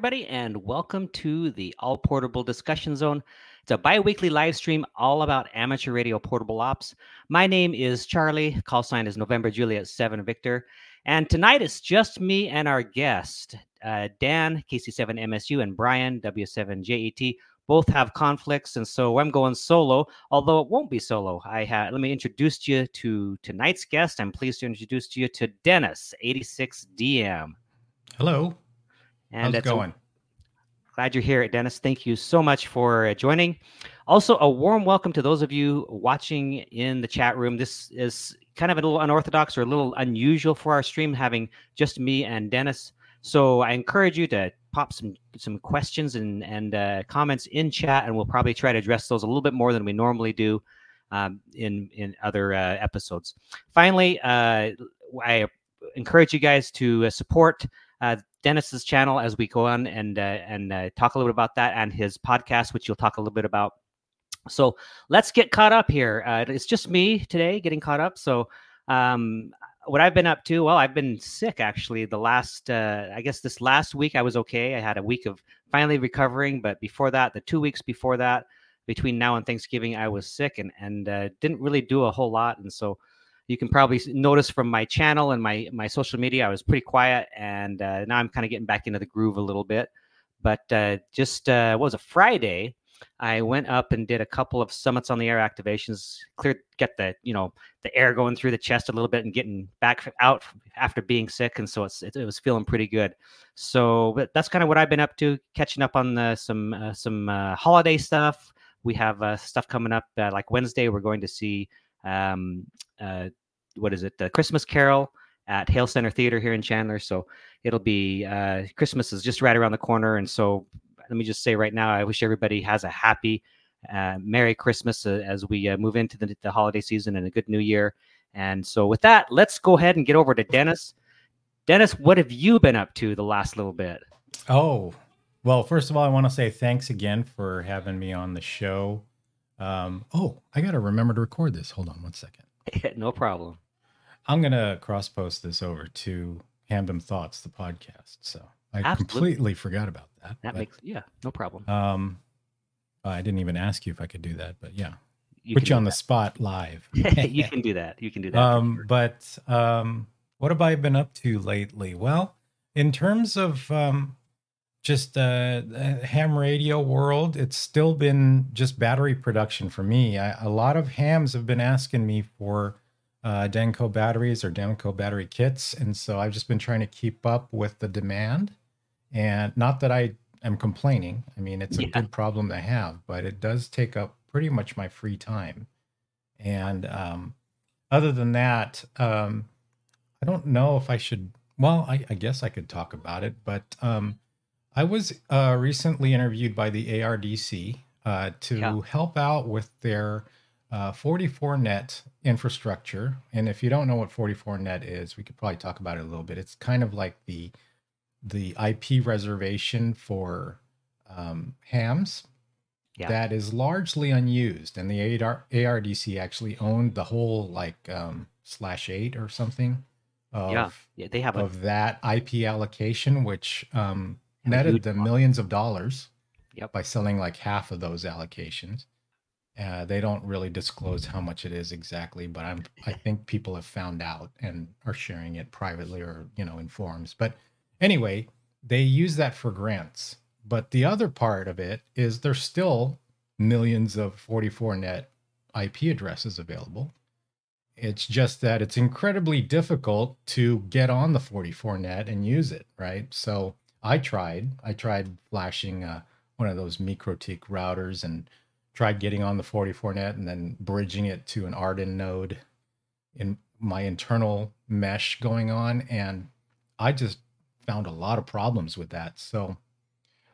everybody, and welcome to the All Portable Discussion Zone. It's a bi weekly live stream all about amateur radio portable ops. My name is Charlie. Call sign is November Juliet 7 Victor. And tonight it's just me and our guest, uh, Dan, KC7MSU, and Brian, W7JET. Both have conflicts, and so I'm going solo, although it won't be solo. I have, let me introduce you to tonight's guest. I'm pleased to introduce you to Dennis, AD6DM. Hello. And How's it going? A, glad you're here, Dennis. Thank you so much for uh, joining. Also, a warm welcome to those of you watching in the chat room. This is kind of a little unorthodox or a little unusual for our stream, having just me and Dennis. So I encourage you to pop some some questions and and uh, comments in chat, and we'll probably try to address those a little bit more than we normally do um, in in other uh, episodes. Finally, uh, I encourage you guys to uh, support uh, Dennis's channel as we go on and uh, and uh, talk a little bit about that and his podcast, which you'll talk a little bit about. So let's get caught up here. Uh, it's just me today getting caught up. So um, what I've been up to, well, I've been sick actually. The last, uh, I guess this last week I was okay. I had a week of finally recovering, but before that, the two weeks before that, between now and Thanksgiving, I was sick and and uh, didn't really do a whole lot. And so you can probably notice from my channel and my my social media, I was pretty quiet, and uh, now I'm kind of getting back into the groove a little bit. But uh, just uh, what was a Friday, I went up and did a couple of summits on the air activations, clear get the you know the air going through the chest a little bit and getting back out after being sick, and so it's it, it was feeling pretty good. So but that's kind of what I've been up to, catching up on the, some uh, some uh, holiday stuff. We have uh, stuff coming up uh, like Wednesday. We're going to see um, uh, what is it? The Christmas Carol at Hale Center Theater here in Chandler. So it'll be uh, Christmas is just right around the corner, and so let me just say right now, I wish everybody has a happy, uh, Merry Christmas uh, as we uh, move into the, the holiday season and a good New Year. And so with that, let's go ahead and get over to Dennis. Dennis, what have you been up to the last little bit? Oh, well, first of all, I want to say thanks again for having me on the show. Um, oh, I got to remember to record this. Hold on one second. no problem. I'm going to cross post this over to Hamdom Thoughts, the podcast. So I Absolutely. completely forgot about that. That but, makes, yeah, no problem. Um, I didn't even ask you if I could do that, but yeah, you put you on that. the spot live. you can do that. You can do that. Um, sure. but um, what have I been up to lately? Well, in terms of um, just uh, ham radio world, it's still been just battery production for me. I, a lot of hams have been asking me for uh, Denko batteries or Denko battery kits, and so I've just been trying to keep up with the demand. And not that I am complaining. I mean, it's a yeah. good problem to have, but it does take up pretty much my free time. And um, other than that, um, I don't know if I should. Well, I, I guess I could talk about it, but um, I was uh, recently interviewed by the ARDC uh, to yeah. help out with their uh, 44net infrastructure. And if you don't know what 44net is, we could probably talk about it a little bit. It's kind of like the the IP reservation for um, hams yeah. that is largely unused. And the AR- ARDC actually owned the whole like um, slash eight or something of, yeah. yeah they have of a... that IP allocation, which um, netted them millions of dollars yep. by selling like half of those allocations. Uh, they don't really disclose how much it is exactly, but I'm I think people have found out and are sharing it privately or you know in forums. But anyway, they use that for grants. But the other part of it is there's still millions of 44net IP addresses available. It's just that it's incredibly difficult to get on the 44net and use it, right? So I tried. I tried flashing uh, one of those MikroTik routers and tried getting on the 44net and then bridging it to an AREDN node in my internal mesh going on. And I just found a lot of problems with that. So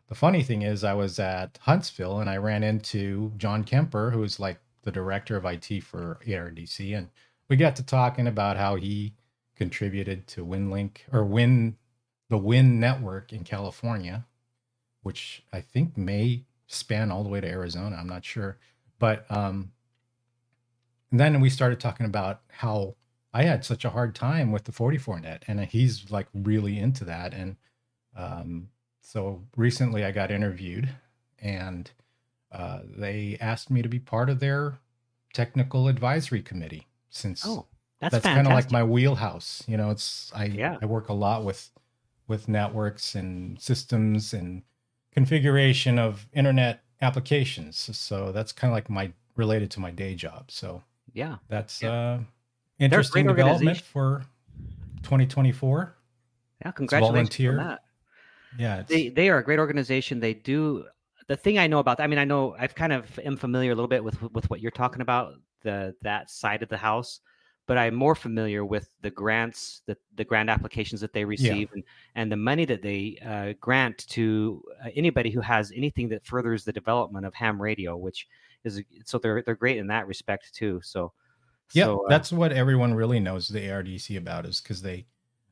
the funny thing is, I was at Huntsville and I ran into John Kemper, who's like the director of IT for ARDC, and we got to talking about how he contributed to WinLink or Win the Win network in California, which I think may span all the way to Arizona. I'm not sure, but um, and then we started talking about how I had such a hard time with the 44 net, and he's like really into that. And um, so recently I got interviewed, and uh, they asked me to be part of their technical advisory committee. Since Oh, that's, that's kind of like my wheelhouse, you know. It's I Yeah. I work a lot with with networks and systems and configuration of internet applications. So that's kind of like my related to my day job. So yeah. that's Yeah. uh, interesting development for 2024. Yeah, congratulations volunteer. on that. Yeah, They they are a great organization. They do the thing I know about. I mean, I know I've kind of am familiar a little bit with with what you're talking about the that side of the house, but I'm more familiar with the grants that the grant applications that they receive and and the money that they uh, grant to uh, anybody who has anything that furthers the development of ham radio, which is so they're they're great in that respect too. So yeah, so, uh, that's what everyone really knows the ARDC about is because they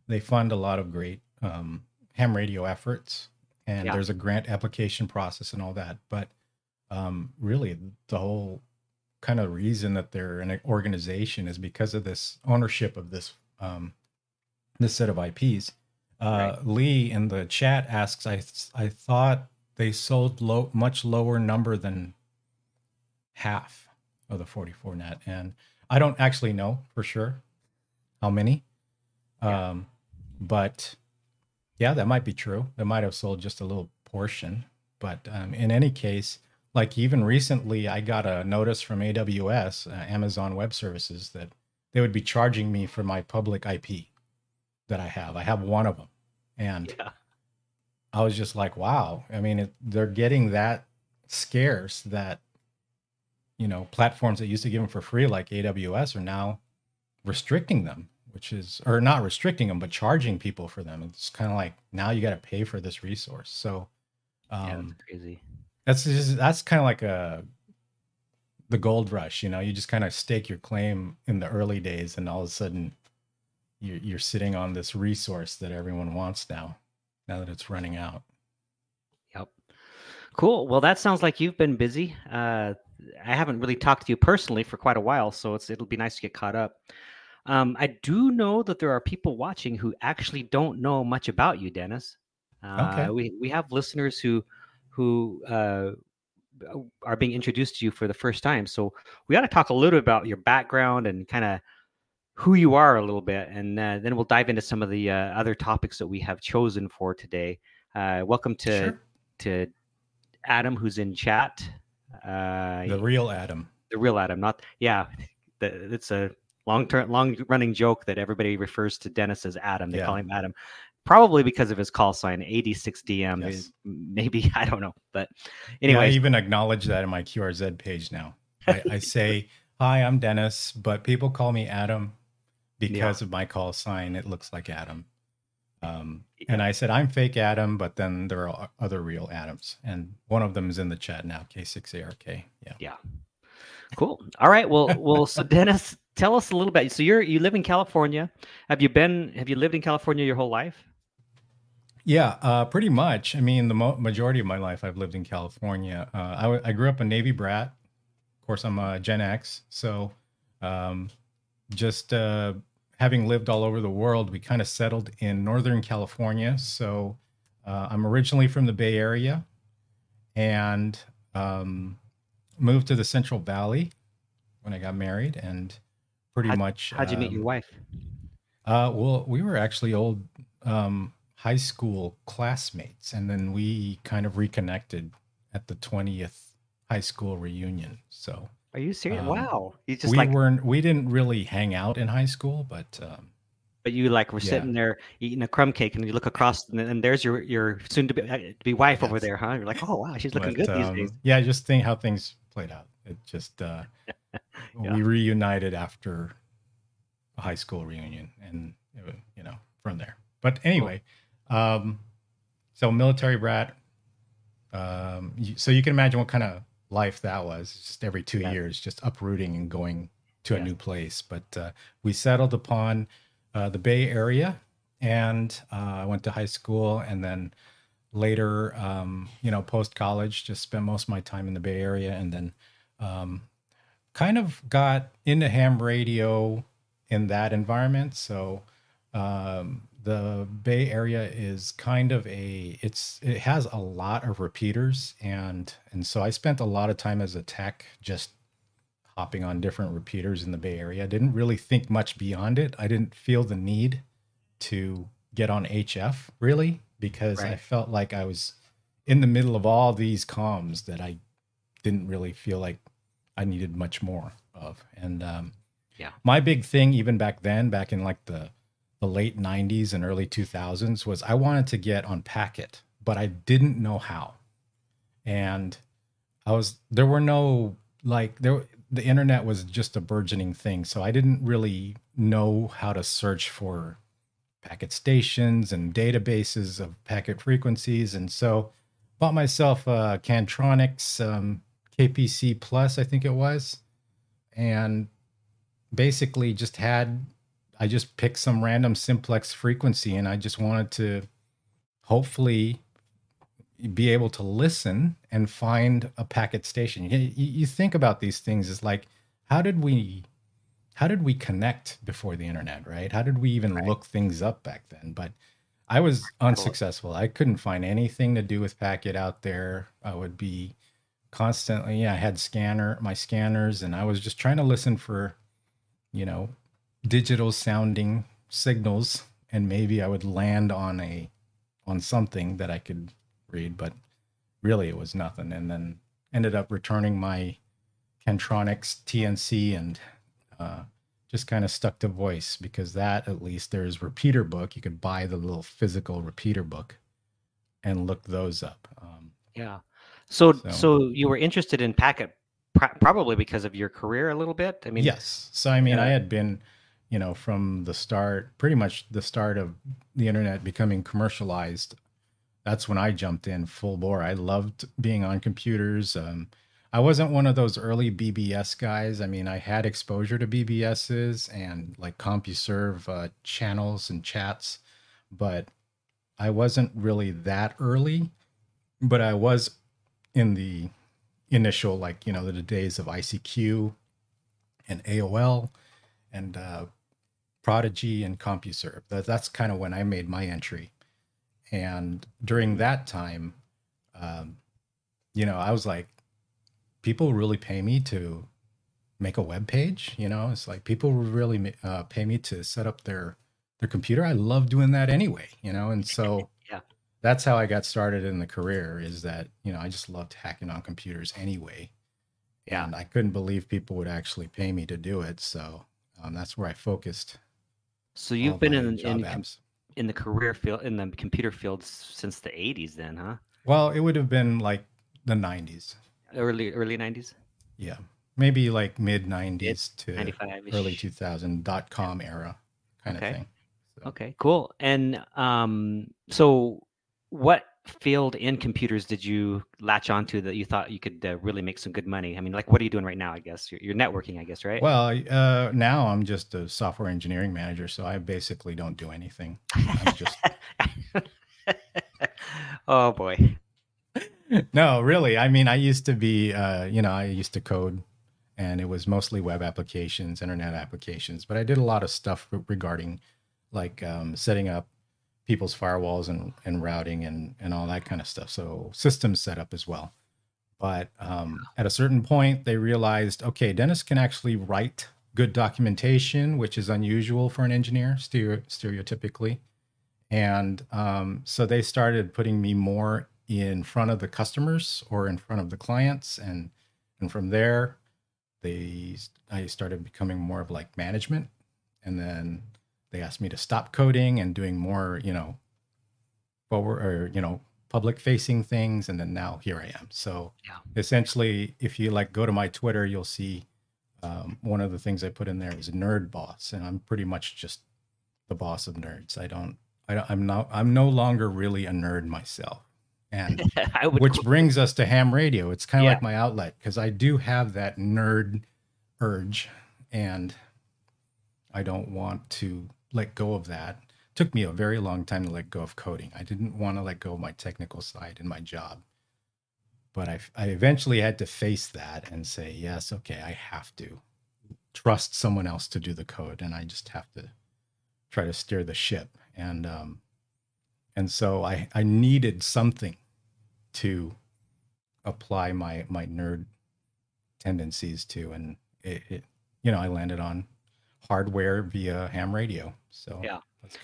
they fund a lot of great um, ham radio efforts, and Yeah. there's a grant application process and all that. But um, really, the whole kind of reason that they're an organization is because of this ownership of this um, this set of IPs. Uh, Lee in the chat asks, I I thought they sold low, much lower number than half of the 44 net, and I don't actually know for sure how many. Yeah. Um, but yeah, that might be true. They might have sold just a little portion. But um, in any case, like even recently, I got a notice from AWS, uh, Amazon Web Services, that they would be charging me for my public IP that I have. I have one of them. And yeah. I was just like, wow. I mean, it, they're getting that scarce that, you know, platforms that used to give them for free, like AWS, are now restricting them, which is, or not restricting them, but charging people for them. It's kind of like now you got to pay for this resource. So, yeah, um, that's crazy. That's just, that's kind of like a, the gold rush, you know, you just kind of stake your claim in the early days and all of a sudden you're, you're sitting on this resource that everyone wants now, now that it's running out. Yep. Cool. Well, that sounds like you've been busy. Uh, I haven't really talked to you personally for quite a while, so it's it'll be nice to get caught up. Um, I do know that there are people watching who actually don't know much about you, Dennis. Uh, Okay. We we have listeners who who uh, are being introduced to you for the first time, so we got to talk a little bit about your background and kind of who you are a little bit, and uh, then we'll dive into some of the uh, other topics that we have chosen for today. Uh, welcome to Sure. to Adam, who's in chat. Uh, The real Adam. the real Adam, not yeah. The, it's a long term, long running joke that everybody refers to Dennis as Adam. They Yeah. call him Adam, probably because of his call sign, AD6DM. Yes. Maybe I don't know, but Anyway, I even acknowledge that in my QRZ page now. I, I say, "Hi, I'm Dennis," but people call me Adam because of my call sign. It looks like Adam. Um, and I said I'm fake Adam, but then there are other real Adams, and one of them is in the chat now. K6ARK. Yeah. Yeah. cool. All right, well, well, so Dennis, tell us a little bit. So you're you live in California. Have you been? Have you lived in California your whole life? Yeah, uh, pretty much. I mean, the mo- majority of my life I've lived in California. Uh, I, w- I grew up a Navy brat. Of course, I'm a Gen X. So, um, just uh, having lived all over the world, we kind of settled in Northern California. So, uh, I'm originally from the Bay Area and um, moved to the Central Valley when I got married. And pretty How'd- much. How'd you meet your um, wife? uh, well, we were actually old um, high school classmates, and then we kind of reconnected at the twentieth high school reunion. So Are you serious? um, wow, you just we like, weren't, we didn't really hang out in high school, but um, but you like were yeah. sitting there eating a crumb cake, and you look across, and, and there's your your soon to be uh, to be wife over there, huh? You're like, oh wow, she's looking but, good these um, days. yeah, just think how things played out. It just uh, Yeah. we reunited after a high school reunion, and you know from there. But anyway, um, so military brat. Um, so you can imagine what kind of life that was. Just every two Yeah. years, just uprooting and going to a new place. But uh, we settled upon uh, the Bay Area, and uh, I went to high school, and then later, um, you know, post college, just spent most of my time in the Bay Area, and then um, kind of got into ham radio in that environment. So um, the Bay Area is kind of a it's it has a lot of repeaters and and so I spent a lot of time as a tech just hopping on different repeaters in the Bay Area. I didn't really think much beyond it. I didn't feel the need to get on HF really because right. I felt like I was in the middle of all these comms that I didn't really feel like I needed much more of. And um, yeah, my big thing even back then, back in like the the late 90s and early 2000s was I wanted to get on packet, but I didn't know how. And I was there were no like there the internet was just a burgeoning thing, so I didn't really know how to search for packet stations and databases of packet frequencies and so bought myself a Kantronics um, KPC Plus, I think it was, and basically just had I just picked some random simplex frequency and I just wanted to hopefully be able to listen and find a packet station. You, you think about these things is like, how did we, how did we connect before the internet, right? How did we even right. look things up back then? But I was unsuccessful. I couldn't find anything to do with packet out there. I would be constantly, yeah, I had scanner, my scanners, and I was just trying to listen for, you know, digital sounding signals and maybe I would land on a on something that I could read, but really it was nothing. And then ended up returning my Kantronics TNC and uh, just kind of stuck to voice because that at least there's repeater book. You could buy the little physical repeater book and look those up. Um, yeah. So, so, so you were interested in packet pr- probably because of your career a little bit. I mean, yes. So I mean, I had been you know, from the start, pretty much the start of the internet becoming commercialized, that's when I jumped in full bore. I loved being on computers. Um, I wasn't one of those early BBS guys. I mean, I had exposure to BBSs and like CompuServe uh, channels and chats, but I wasn't really that early. But I was in the initial, like, you know, the days of ICQ and AOL and uh, Prodigy and CompuServe. That, that's kind of when I made my entry. And during that time, um, you know, I was like, people really pay me to make a web page. You know, it's like people really uh, pay me to set up their their computer. I love doing that anyway. You know, and so yeah, that's how I got started in the career. Is that you know I just loved hacking on computers anyway. Yeah. And I couldn't believe people would actually pay me to do it. So um, that's where I focused. So you've been in in, in the career field in the computer field since the 80s, then, huh? Well, it would have been like the 90s, early early 90s. Yeah, maybe like mid 90s to 95 early 2000 dot com era kind okay. of thing. So. Okay, cool. And um, so what field in computers did you latch onto that you thought you could uh, really make some good money? I mean, like, what are you doing right now? I guess you're, you're networking, I guess, right? Well, uh, now I'm just a software engineering manager, so I basically don't do anything. I'm just. oh boy. no, really. I mean, I used to be, uh, you know, I used to code, and it was mostly web applications, internet applications, but I did a lot of stuff regarding like um, setting up people's firewalls and, and routing and, and all that kind of stuff. So systems setup as well. But um, at a certain point, they realized, okay, Dennis can actually write good documentation, which is unusual for an engineer, stereo, stereotypically. And um, so they started putting me more in front of the customers or in front of the clients, and and from there, they I started becoming more of like management, and then they asked me to stop coding and doing more, you know, forward or you know, public facing things, and then now here I am. So yeah. essentially, if you like go to my Twitter, you'll see um, one of the things I put in there is nerd boss, and I'm pretty much just the boss of nerds. I don't, I, am not, I'm no longer really a nerd myself. And which brings us to ham radio. It's kind of yeah. like my outlet because I do have that nerd urge, and I don't want to let go of that. It took me a very long time to let go of coding. I didn't want to let go of my technical side in my job. But I, I eventually had to face that and say, yes, okay, I have to trust someone else to do the code. And I just have to try to steer the ship. And um, and so I I needed something to apply my my nerd tendencies to, and it, it you know I landed on hardware via ham radio. So yeah.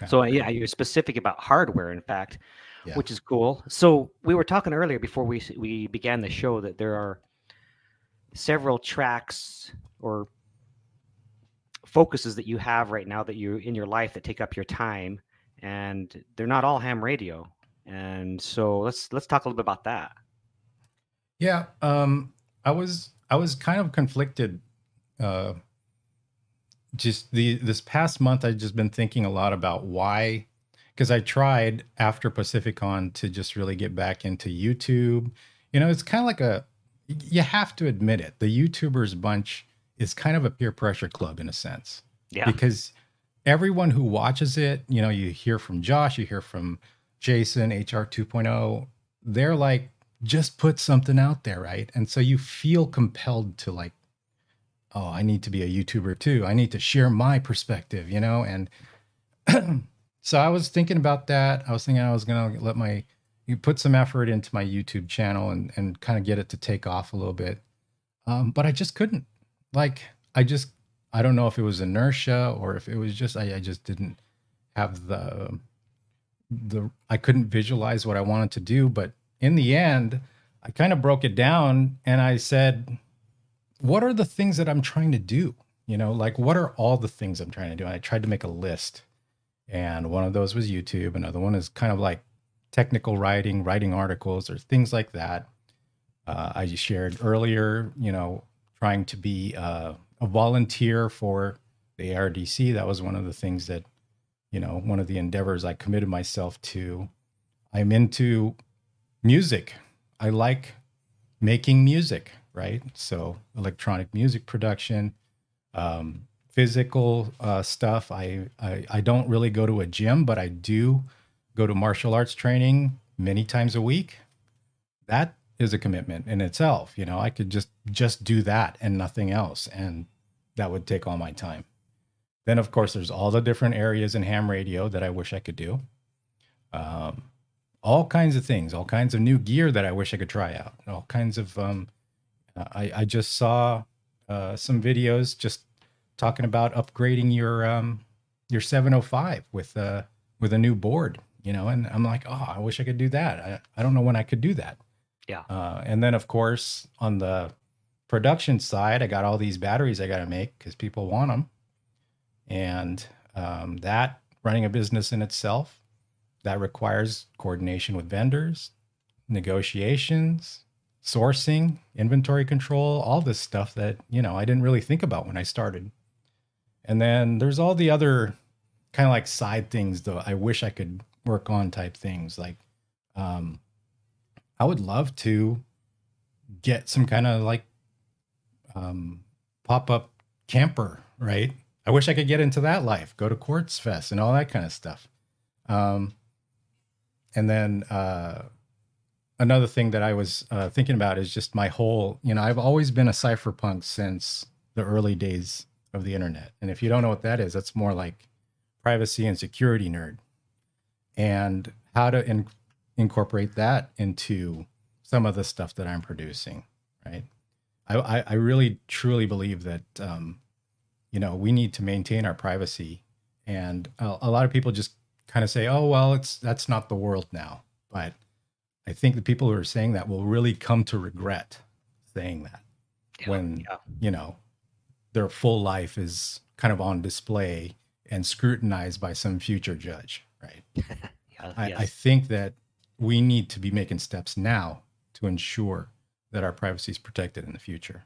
So yeah, you're specific about hardware, in fact, yeah. which is cool. So we were talking earlier before we we began the show that there are several tracks or focuses that you have right now that you in your life that take up your time and they're not all ham radio and so let's let's talk a little bit about that yeah um i was i was kind of conflicted uh just the this past month i've just been thinking a lot about why because i tried after pacificon to just really get back into youtube you know it's kind of like a you have to admit it the youtubers bunch is kind of a peer pressure club in a sense. Yeah. Because everyone who watches it, you know, you hear from Josh, you hear from Jason, HR 2.0, they're like, just put something out there, right? And so you feel compelled to like, oh, I need to be a YouTuber too. I need to share my perspective, you know? And so I was thinking about that. I was thinking I was gonna let my you put some effort into my YouTube channel and and kind of get it to take off a little bit. Um, but I just couldn't like I just I don't know if it was inertia or if it was just I, I just didn't have the the I couldn't visualize what I wanted to do. But in the end, I kind of broke it down and I said, what are the things that I'm trying to do? You know, like what are all the things I'm trying to do? And I tried to make a list. And one of those was YouTube. Another one is kind of like technical writing, writing articles or things like that. Uh, I shared earlier, you know, trying to be uh, a volunteer for the ARDC. That was one of the things that, you know, one of the endeavors I committed myself to. I'm into music. I like making music, right? So electronic music production, um, physical uh, stuff. I, I I don't really go to a gym, but I do go to martial arts training many times a week. That is a commitment in itself. You know, I could just just do that and nothing else, and that would take all my time. Then, of course, there's all the different areas in ham radio that I wish I could do. Um, all kinds of things, all kinds of new gear that I wish I could try out. All kinds of. Um, I I just saw uh, some videos just talking about upgrading your um, your 705 with uh with a new board. You know, and I'm like, oh, I wish I could do that. I, I don't know when I could do that. Yeah. Uh, and then, of course, on the production side, I got all these batteries I got to make because people want them. And um, that running a business in itself, that requires coordination with vendors, negotiations, sourcing, inventory control, all this stuff that, you know, I didn't really think about when I started. And then there's all the other kind of like side things though I wish I could work on type things like um, I would love to get some kind of like um, pop up camper, right? I wish I could get into that life, go to Quartz Fest and all that kind of stuff. Um, and then uh, another thing that I was uh, thinking about is just my whole, you know, I've always been a cypherpunk since the early days of the internet. And if you don't know what that is, that's more like privacy and security nerd. And how to in- incorporate that into some of the stuff that I'm producing, right? I, I really truly believe that um, you know we need to maintain our privacy, and a, a lot of people just kind of say, "Oh, well, it's that's not the world now." But I think the people who are saying that will really come to regret saying that yeah, when yeah. you know their full life is kind of on display and scrutinized by some future judge, right? yeah, I, yes. I think that we need to be making steps now to ensure that our privacy is protected in the future.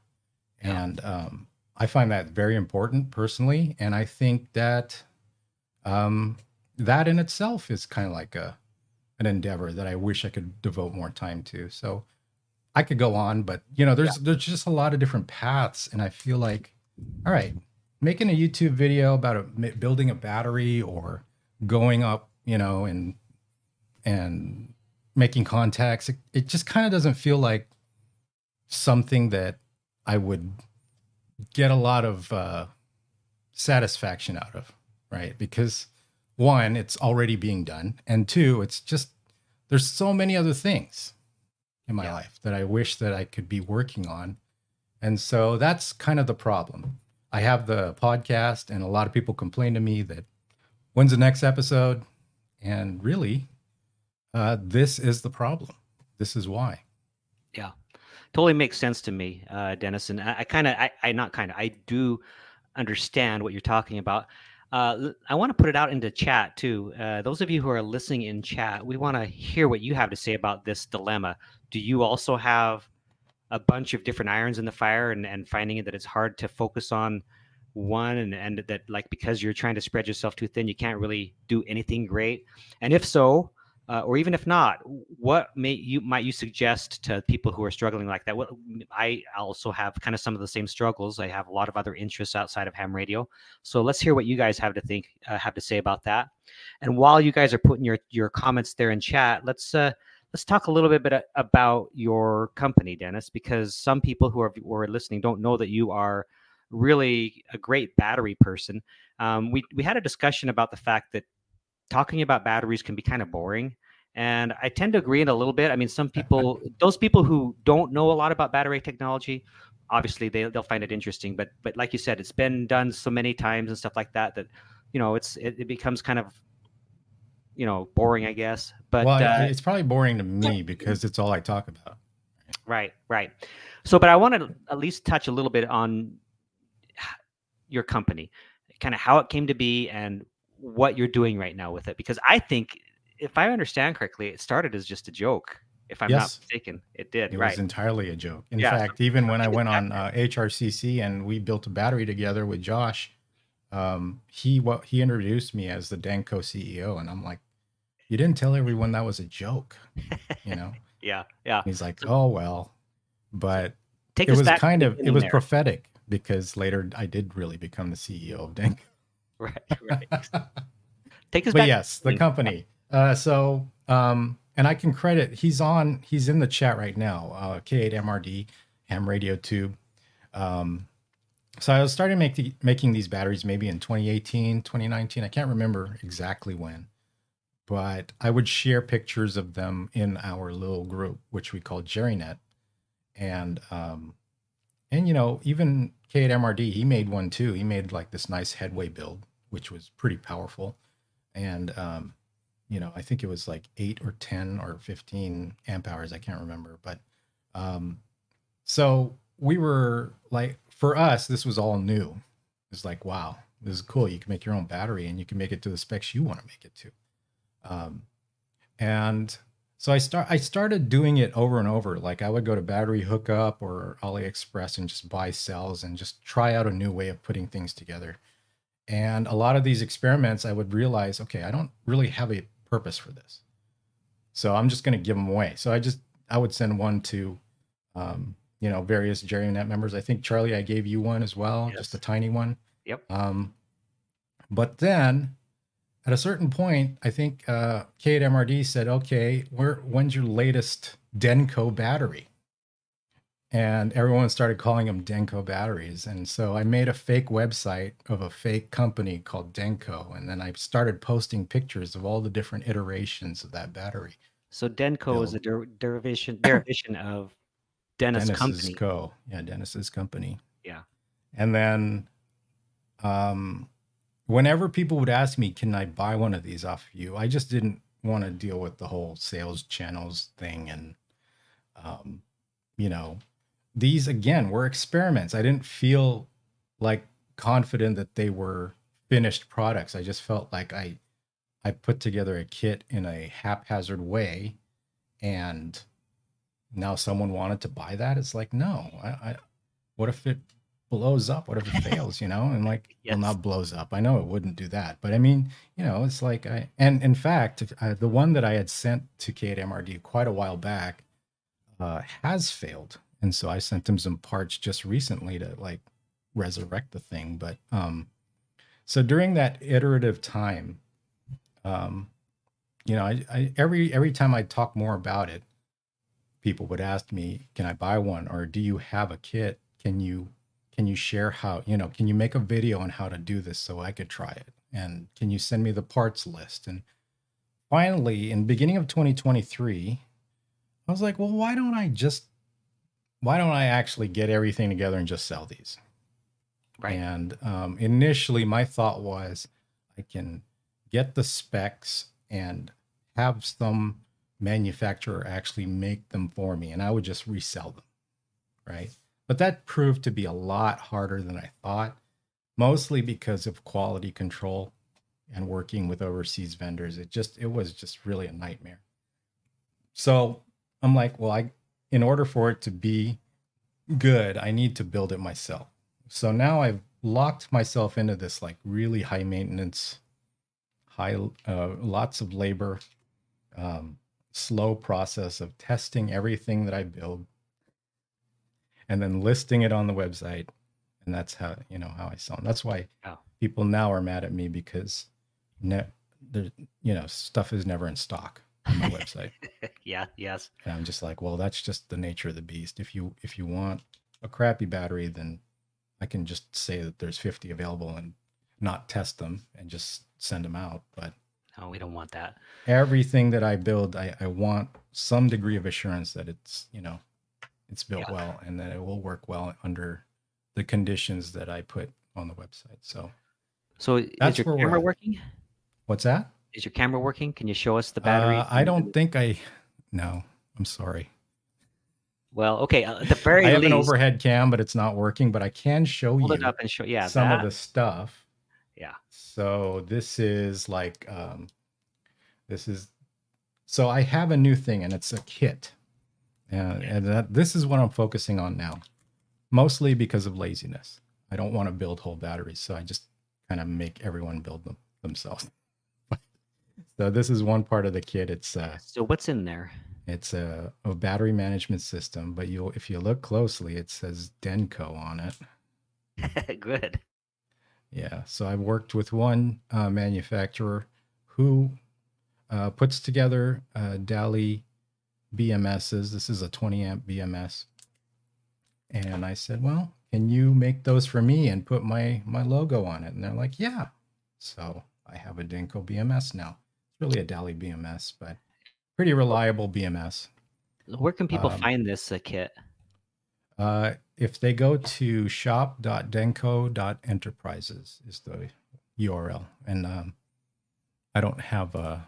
And um, I find that very important personally. And I think that um, that in itself is kind of like a an endeavor that I wish I could devote more time to. So I could go on, but you know, there's yeah. there's just a lot of different paths, and I feel like, all right, making a YouTube video about a, building a battery or going up, you know, and and making contacts. It, it just kind of doesn't feel like something that I would get a lot of uh, satisfaction out of, right? Because one, it's already being done, and two, it's just there's so many other things in my Yeah. life that I wish that I could be working on. And so that's kind of the problem. I have the podcast, and a lot of people complain to me that when's the next episode? And really, uh, this is the problem. This is why. Yeah, totally makes sense to me, uh, Dennis. And I, I kind of, I, I not kind of, I do understand what you're talking about. Uh, I want to put it out into chat too. Uh, those of you who are listening in chat, we want to hear what you have to say about this dilemma. Do you also have a bunch of different irons in the fire and, and finding that it's hard to focus on one and, and that like because you're trying to spread yourself too thin, you can't really do anything great? And if so, uh, or even if not, what may you might you suggest to people who are struggling like that? What I also have kind of some of the same struggles. I have a lot of other interests outside of ham radio, so let's hear what you guys have to think, uh, have to say about that. And while you guys are putting your your comments there in chat, let's uh, let's talk a little bit bit about your company, Dennis, because some people who are who are listening don't know that you are really a great battery person. Um, we we had a discussion about the fact that talking about batteries can be kind of boring. And I tend to agree in a little bit. I mean, some people, those people who don't know a lot about battery technology, obviously they, they'll find it interesting. But but like you said, it's been done so many times and stuff like that that you know it's it, it becomes kind of you know boring, I guess. But well, uh, it's probably boring to me because it's all I talk about. Right, right. So, but I want to at least touch a little bit on your company, kind of how it came to be and what you're doing right now with it. Because I think, if I understand correctly, it started as just a joke. If I'm Yes. not mistaken, it did. It right. was entirely a joke. In Yeah. fact, even when I went on uh, HRCC and we built a battery together with Josh, um, he what he introduced me as the Denko CEO, and I'm like, you didn't tell everyone that was a joke, you know? yeah, yeah. He's like, oh well, but Take it was kind of it was there. prophetic because later I did really become the CEO of Denko. Right, right. Take us but back. yes, the company. Uh, so, um, and I can credit. He's on. He's in the chat right now. Uh, K8MRD Ham Radio Tube. Um, so I was starting making making these batteries maybe in 2018, 2019. I can't remember exactly when, but I would share pictures of them in our little group, which we call JerryNet, and um, and you know even K8MRD he made one too. He made like this nice headway build, which was pretty powerful and um, you know, I think it was like eight or ten or fifteen amp hours. I can't remember, but um, so we were like, for us, this was all new. It's like, wow, this is cool. You can make your own battery, and you can make it to the specs you want to make it to. Um, and so I start, I started doing it over and over. Like I would go to Battery Hookup or AliExpress and just buy cells and just try out a new way of putting things together. And a lot of these experiments, I would realize, okay, I don't really have a purpose for this. So I'm just going to give them away. So I just, I would send one to, um, you know, various Jerry Net members. I think Charlie, I gave you one as well, Yes. just a tiny one. Yep. Um, but then at a certain point, I think uh, K8MRD said, okay, where, when's your latest Denko battery? And everyone started calling them Denko batteries. And so I made a fake website of a fake company called Denko. And then I started posting pictures of all the different iterations of that battery. So Denko is a der- derivation derivation of Dennis Dennis's Company. Co. Yeah, Dennis's company. Yeah. And then um whenever people would ask me, can I buy one of these off of you? I just didn't want to deal with the whole sales channels thing and um, you know, these again were experiments. I didn't feel like confident that they were finished products. I just felt like I I put together a kit in a haphazard way and now someone wanted to buy that. It's like, no, I, I what if it blows up? What if it fails? You know, and like, Yes. well, not blows up. I know it wouldn't do that, but I mean, you know, it's like I and in fact, uh, the one that I had sent to K8MRD quite a while back uh, has failed, and so I sent him some parts just recently to like resurrect the thing. But um, so during that iterative time, um, you know, I, I every every time I talk more about it, people would ask me, "Can I buy one?" or "Do you have a kit? Can you can you share how you know? Can you make a video on how to do this so I could try it?" and can you send me the parts list and finally in beginning of 2023 i was like well why don't i just why don't i actually get everything together and just sell these? Right. and um, initially my thought was i can get the specs and have some manufacturer actually make them for me and i would just resell them right? But that proved to be a lot harder than i thought mostly because of quality control and working with overseas vendors. It just it was just really a nightmare. So i'm like well i in order for it to be good i need to build it myself. So now i've locked myself into this like really high maintenance high uh, lots of labor um, slow process of testing everything that i build and then listing it on the website. And that's how you know how i sell. Them that's why people now are mad at me because ne- you know stuff is never in stock on my website yeah. Yes. and i'm just like well that's just the nature of the beast if you if you want a crappy battery then i can just say that there's 50 available and not test them and just send them out but No, we don't want that. everything that i build i, I want some degree of assurance that it's you know it's built Yeah. well and that it will work well under the conditions that i put on the website so So That's is your where we're camera at. working? what's that Is your camera working? Can you show us the battery? Uh, i don't think i no i'm sorry Well, okay. uh, At the very i have least, an overhead cam but it's not working but i can show hold you it up and show. Yeah. some that. of the stuff Yeah. so this is like um this is so i have a new thing and it's a kit and, Okay. and that, this is what i'm focusing on now mostly because of laziness i don't want to build whole batteries so i just kind of make everyone build them themselves so this is one part of the kit it's uh So what's in there? it's a, a battery management system but you'll if you look closely it says denko on it Good. Yeah. So I've worked with one uh, manufacturer who uh, puts together uh, Daly BMSs. This is a 20 amp BMS. And I said, well, can you make those for me and put my, my logo on it? And they're like, yeah. So I have a Denko BMS now. Really a Daly BMS, but pretty reliable BMS. Where can people Um, find this uh, kit? Uh, if they go to shop.denko.enterprises is the URL. And um, I don't have a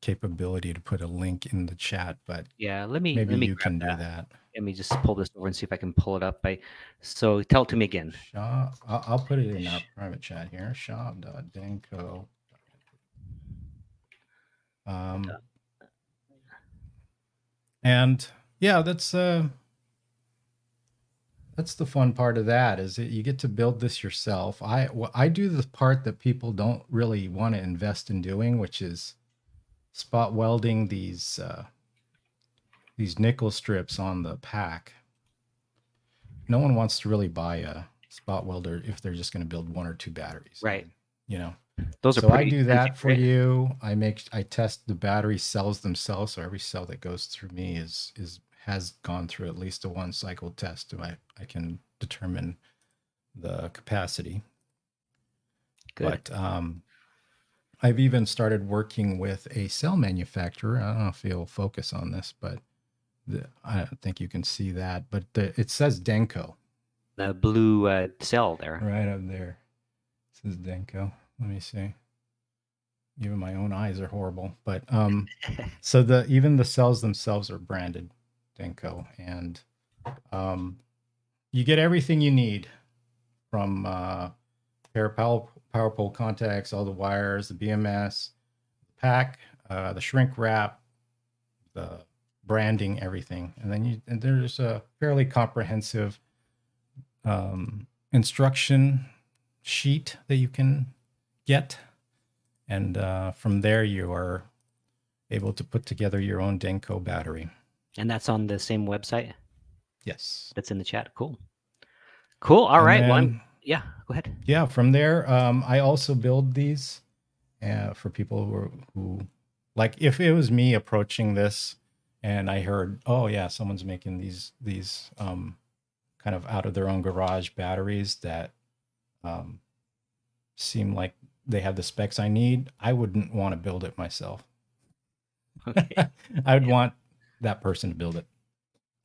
capability to put a link in the chat, but Yeah. Let me maybe let me you can do that. that. Let me just pull this over and see if I can pull it up. By so tell it to me again. Shop, I'll, I'll put it in our private chat here. Shop.denko. Um, and yeah, that's uh, that's the fun part of that is that you get to build this yourself. I well, I do the part that people don't really want to invest in doing, which is spot welding these uh, these nickel strips on the pack. No one wants to really buy a spot welder if they're just going to build one or two batteries, Right. You know, Those are so I do that for you. I make I test the battery cells themselves. So every cell that goes through me is is has gone through at least a one cycle test. So I I can determine the capacity. Good. But um, I've even started working with a cell manufacturer. I don't know if you'll focus on this, but the, I don't think you can see that. But the, it says Denko the blue uh, cell there. right up there. It says Denko. Let me see. Even my own eyes are horrible. But um, so the even the cells themselves are branded Denko, and um, you get everything you need from uh, pair of power, power pole contacts, all the wires, the BMS, the pack, uh, the shrink wrap, the branding, everything, and then you and there's a fairly comprehensive um, instruction sheet that you can get, and uh, from there you are able to put together your own Denko battery. And that's on the same website Yes. that's in the chat. Cool. Cool. All And right. Well, yeah, go ahead. yeah from there um, i also build these uh, for people who are who like if it was me approaching this and i heard oh yeah someone's making these these um, kind of out of their own garage batteries that um, seem like they have the specs I need, I wouldn't want to build it myself. Okay. I would Yeah. want that person to build it.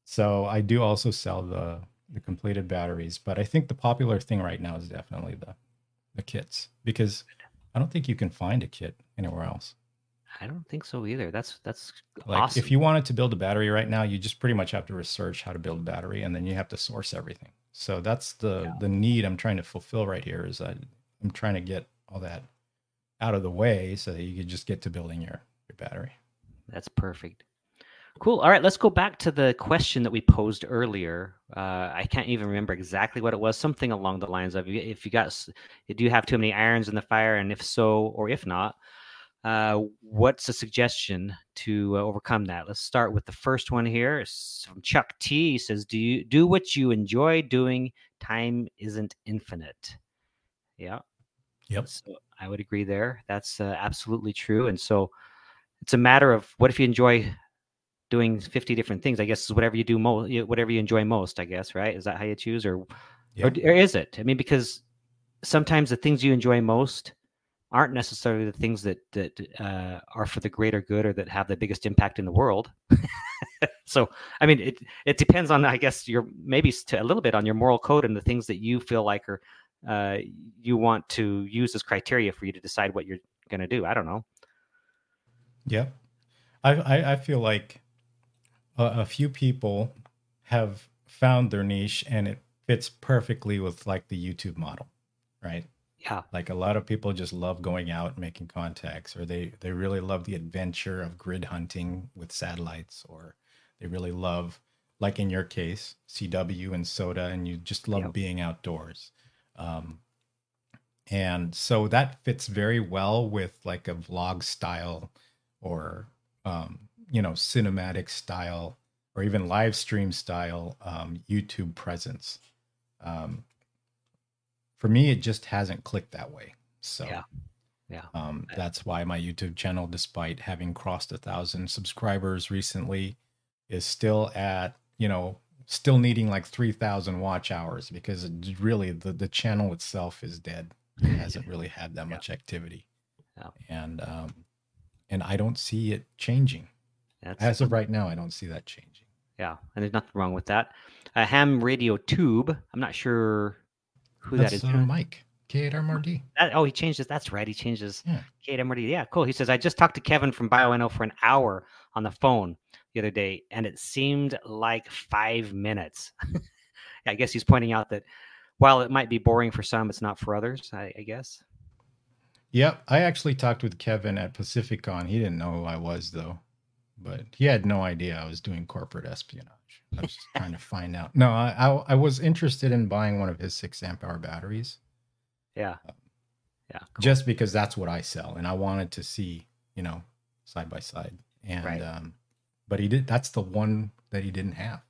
So I do also sell the the completed batteries, but I think the popular thing right now is definitely the the kits because I don't think you can find a kit anywhere else. I don't think so either. That's that's Like awesome. if you wanted to build a battery right now, you just pretty much have to research how to build a battery and then you have to source everything. So that's the Yeah. the need I'm trying to fulfill right here is that I'm trying to get all that out of the way so that you can just get to building your your battery. That's perfect. Cool. All right, let's go back to the question that we posed earlier. Uh, I can't even remember exactly what it was. Something along the lines of, if you got, do you have too many irons in the fire, and if so, or if not, uh, what's a suggestion to uh, overcome that? Let's start with the first one here. From Chuck T says, "Do you do what you enjoy doing? Time isn't infinite." Yeah. Yep. So I would agree there. That's uh, absolutely true. And so it's a matter of what if you enjoy doing 50 different things? I guess is whatever you do most, whatever you enjoy most, I guess, right? Is that how you choose or, Yeah. or, or is it? I mean, because sometimes the things you enjoy most aren't necessarily the things that, that uh, are for the greater good or that have the biggest impact in the world. so, I mean, it, it depends on, I guess, your maybe a little bit on your moral code and the things that you feel like are uh, you want to use as criteria for you to decide what you're going to do. I don't know. Yeah, I I, I feel like a, a few people have found their niche and it fits perfectly with like the YouTube model, right? Yeah. Like a lot of people just love going out and making contacts, or they they really love the adventure of grid hunting with satellites, or they really love, like in your case, CW and SOTA, and you just love Yep. being outdoors. Um, and so that fits very well with like a vlog style or um, you know cinematic style or even live stream style um, youtube presence um, for me it just hasn't clicked that way so Yeah. Yeah. um, that's why my youtube channel despite having crossed a thousand subscribers recently is still at you know still needing like 3000 watch hours because it really the, the channel itself is dead it hasn't really had that Yeah. much activity Yeah. and um and i don't see it changing That's, as of right now i don't see that changing yeah. And there's nothing wrong with that. A ham radio tube. I'm not sure who that's that is. uh, mike k8mrd That, oh, he changed his. That's right. He changed his Yeah. KMRD. Yeah, cool. He says, I just talked to Kevin from Bioenno for an hour on the phone the other day, and it seemed like five minutes. I guess he's pointing out that while it might be boring for some, it's not for others, I, I guess. Yep, I actually talked with Kevin at Pacificon. He didn't know who I was though, but he had no idea I was doing corporate espionage. I was just trying to find out. No, I, I I was interested in buying one of his six amp hour batteries Yeah. Yeah. cool. just because that's what I sell, and I wanted to see, you know, side by side. And Right. um, but he did. That's the one that he didn't have.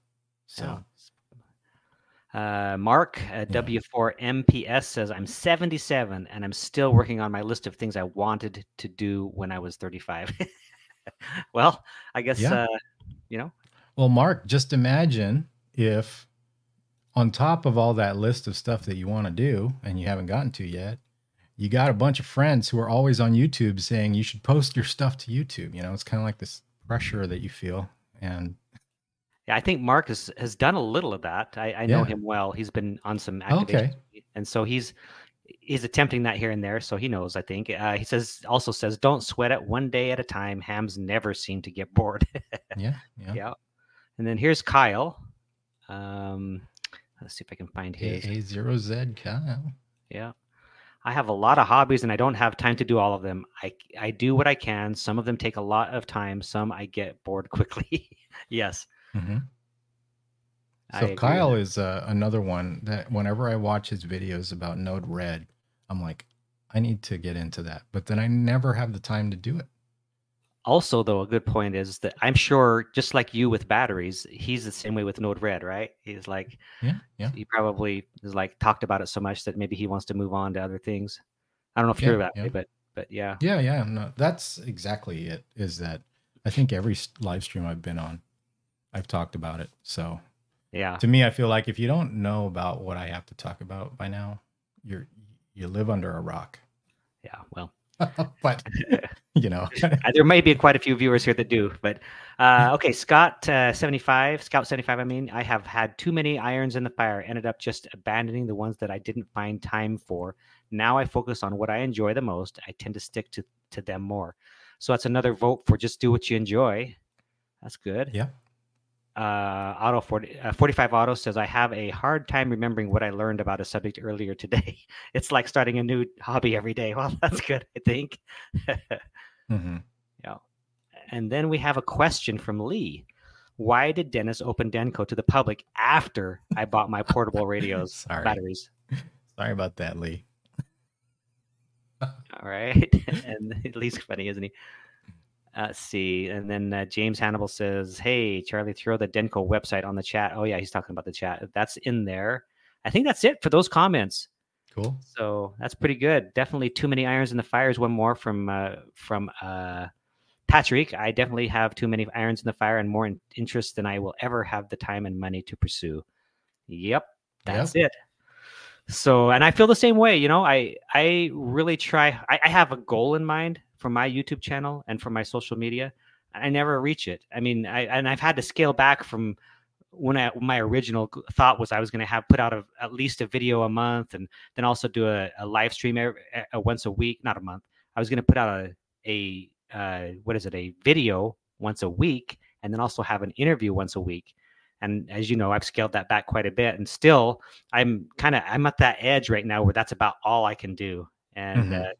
So Uh, Mark uh, Yeah. W4MPS says, I'm 77 and I'm still working on my list of things I wanted to do when I was 35. well, I guess, Yeah. uh, you know, Well, Mark, just imagine if on top of all that list of stuff that you want to do and you haven't gotten to yet, you got a bunch of friends who are always on YouTube saying you should post your stuff to YouTube. You know, it's kind of like this pressure that you feel. And Yeah, I think Marcus has, done a little of that. I, I know Yeah. him well. He's been on some Okay. and so he's he's attempting that here and there. So he knows. I think uh, he says also says, "Don't sweat it. One day at a time." Hams never seem to get bored. yeah, yeah. yeah. And then here's Kyle. Um, let's see if I can find his. A zero Z Kyle. Yeah. I have a lot of hobbies and I don't have time to do all of them. I I do what I can. Some of them take a lot of time. Some I get bored quickly. yes. hmm So Kyle is uh, another one that whenever I watch his videos about Node Red, I'm like, I need to get into that. But then I never have the time to do it. Also, though, a good point is that I'm sure, just like you with batteries, he's the same way with Node Red, right? He's like, Yeah, yeah. he probably is like talked about it so much that maybe he wants to move on to other things. I don't know if Yeah, you're that yeah. way, but but yeah, Yeah, yeah, no, that's exactly it. Is that I think every live stream I've been on, I've talked about it. So yeah, to me, I feel like if you don't know about what I have to talk about by now, you're you live under a rock. Yeah, well, but you know, Uh, there may be quite a few viewers here that do. But uh, okay, Scott uh, seventy five, Scout seventy five. I mean, I have had too many irons in the fire. Ended up just abandoning the ones that I didn't find time for. Now I focus on what I enjoy the most. I tend to stick to to them more. So that's another vote for just do what you enjoy. That's good. yeah. Uh, Auto 40, uh, 45 Auto says, I have a hard time remembering what I learned about a subject earlier today. It's like starting a new hobby every day. Well, that's good, I think. hmm yeah. And then we have a question from Lee. Why did Dennis open Denko to the public after I bought my portable radios Sorry. batteries? Sorry about that, Lee. All right. and Lee's funny, isn't he? Uh, let's see. And then uh, James Hannibal says, Hey, Charlie, throw the Denko website on the chat. Oh, yeah, he's talking about the chat. That's in there. I think that's it for those comments. Cool. So that's pretty good. Definitely too many irons in the fires. One more from uh, from uh, Patrick. I definitely have too many irons in the fire and more in- interest than I will ever have the time and money to pursue. Yep, that's it. So, and I feel the same way. You know, I I really try. I, I have a goal in mind for my YouTube channel and for my social media. I never reach it. I mean, I and I've had to scale back from when I, my original thought was I was going to have put out a, at least a video a month and then also do a, a live stream every, a, once a week, not a month. I was going to put out a, a uh, what is it, a video once a week, and then also have an interview once a week. And as you know, I've scaled that back quite a bit, and still, I'm kind of I'm at that edge right now where that's about all I can do. And Mhm. uh,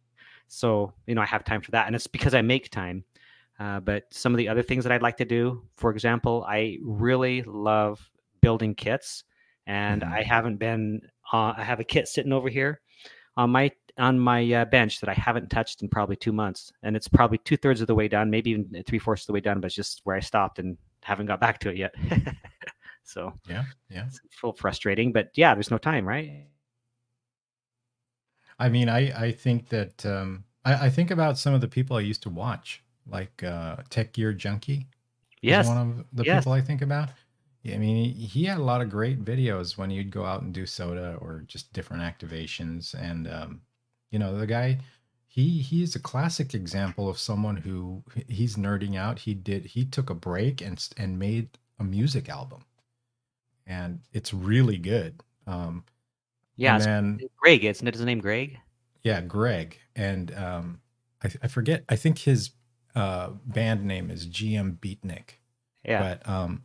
so, you know, I have time for that, and it's because I make time. Uh, but some of the other things that I'd like to do, for example, I really love building kits, and Mhm. I haven't been. Uh, I have a kit sitting over here on my on my uh, bench that I haven't touched in probably two months, and it's probably two thirds of the way done, maybe even three fourths of the way done, but it's just where I stopped and haven't got back to it yet. so Yeah. Yeah. it's a little frustrating, but yeah, there's no time, right? I mean, I I think that um, I, I think about some of the people I used to watch, like uh, Tech Gear Junkie. Yes, one of the yes. people I think about. Yeah, I mean, he, had a lot of great videos when you'd go out and do SOTA or just different activations, and um, you know, the guy, he he is a classic example of someone who he's nerding out. He did he took a break and and made a music album, and it's really good. Um, yeah. and it's Greg, isn't it his name, Greg? yeah, Greg, and um, I, I forget. I think his uh, band name is GM Beatnik. Yeah, But um,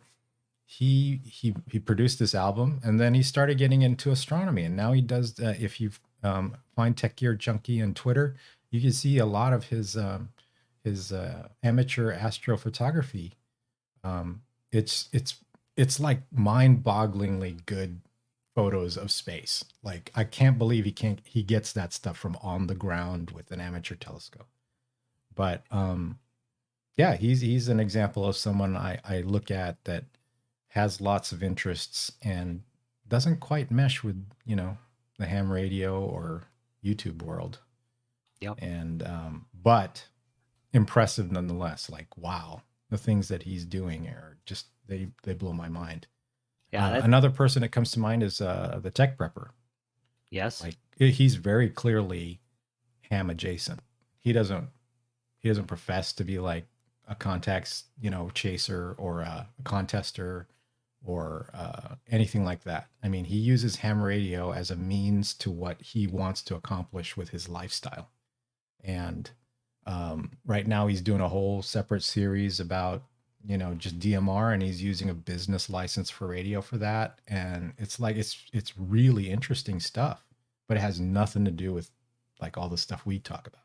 he he he produced this album, and then he started getting into astronomy, and now he does. Uh, if you um, find Tech Gear Junkie on Twitter, you can see a lot of his um, his uh, amateur astrophotography. Um, it's it's it's like mind-bogglingly good photos of space. Like I can't believe he can't he gets that stuff from on the ground with an amateur telescope. But um yeah, he's he's an example of someone I I look at that has lots of interests and doesn't quite mesh with, you know, the ham radio or YouTube world. Yep. And um but impressive nonetheless. Like wow, the things that he's doing are just they they blow my mind. yeah. Uh, another person that comes to mind is uh, the tech prepper. yes. Like he's very clearly ham adjacent. He doesn't he doesn't profess to be like a contacts you know chaser or a, contester or uh, anything like that. I mean, he uses ham radio as a means to what he wants to accomplish with his lifestyle. And um, right now, he's doing a whole separate series about you know just DMR, and he's using a business license for radio for that. And it's like it's it's really interesting stuff, but it has nothing to do with like all the stuff we talk about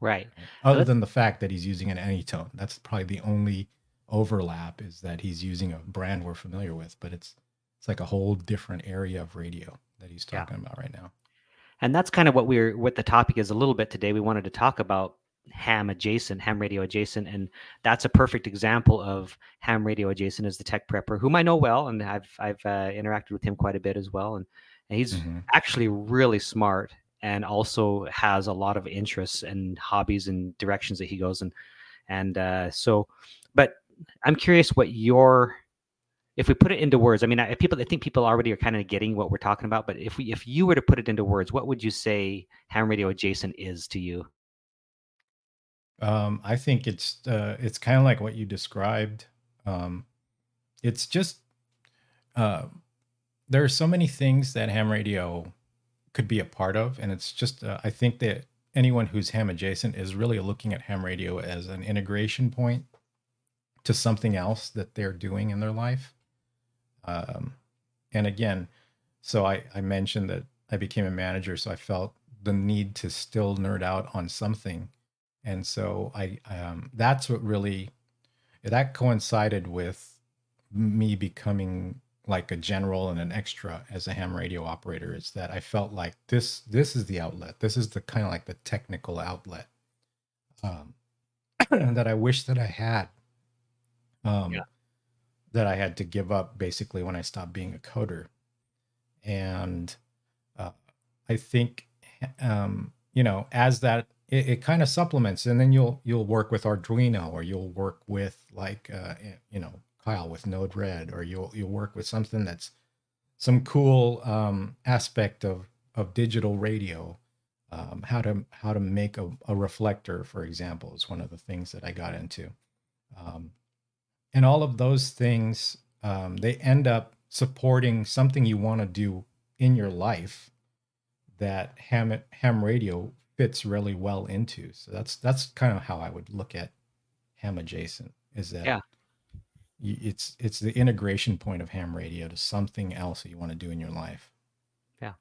right. other than the fact that he's using an anytone. That's probably the only overlap is that he's using a brand we're familiar with, but it's it's like a whole different area of radio that he's Yeah. talking about right now. And that's kind of what we're what the topic is a little bit today. We wanted to talk about ham adjacent, ham radio adjacent, and that's a perfect example of ham radio adjacent as the tech prepper, whom I know well, and I've I've uh, interacted with him quite a bit as well, and, and he's Mhm. actually really smart and also has a lot of interests and hobbies and directions that he goes in, and uh, so, but I'm curious what your if we put it into words, I mean, I, people, I think people already are kind of getting what we're talking about. But if we, if you were to put it into words, what would you say ham radio adjacent is to you? Um, I think it's uh, it's kind of like what you described. Um, it's just uh, there are so many things that ham radio could be a part of, and it's just uh, I think that anyone who's ham adjacent is really looking at ham radio as an integration point to something else that they're doing in their life. Um, and again, so I, I mentioned that I became a manager, so I felt the need to still nerd out on something and so I um, that's what really that coincided with me becoming like a general and an extra as a ham radio operator is that I felt like this this is the outlet this is the kind of like the technical outlet um, that I wish that I had um, yeah. that I had to give up basically when I stopped being a coder and uh, I think um, you know as that it, it kind of supplements and then you'll you'll work with arduino or you'll work with like uh, eh, you know kyle with node red or you'll you'll work with something that's some cool um, aspect of of digital radio. Um, how to how to make a, a, reflector for example is one of the things that i got into. Um, and all of those things um, they end up supporting something you want to do in your life that ham ham radio fits really well into. So that's that's kind of how I would look at ham adjacent. Is that yeah. it's it's the integration point of ham radio to something else that you want to do in your life. Yeah,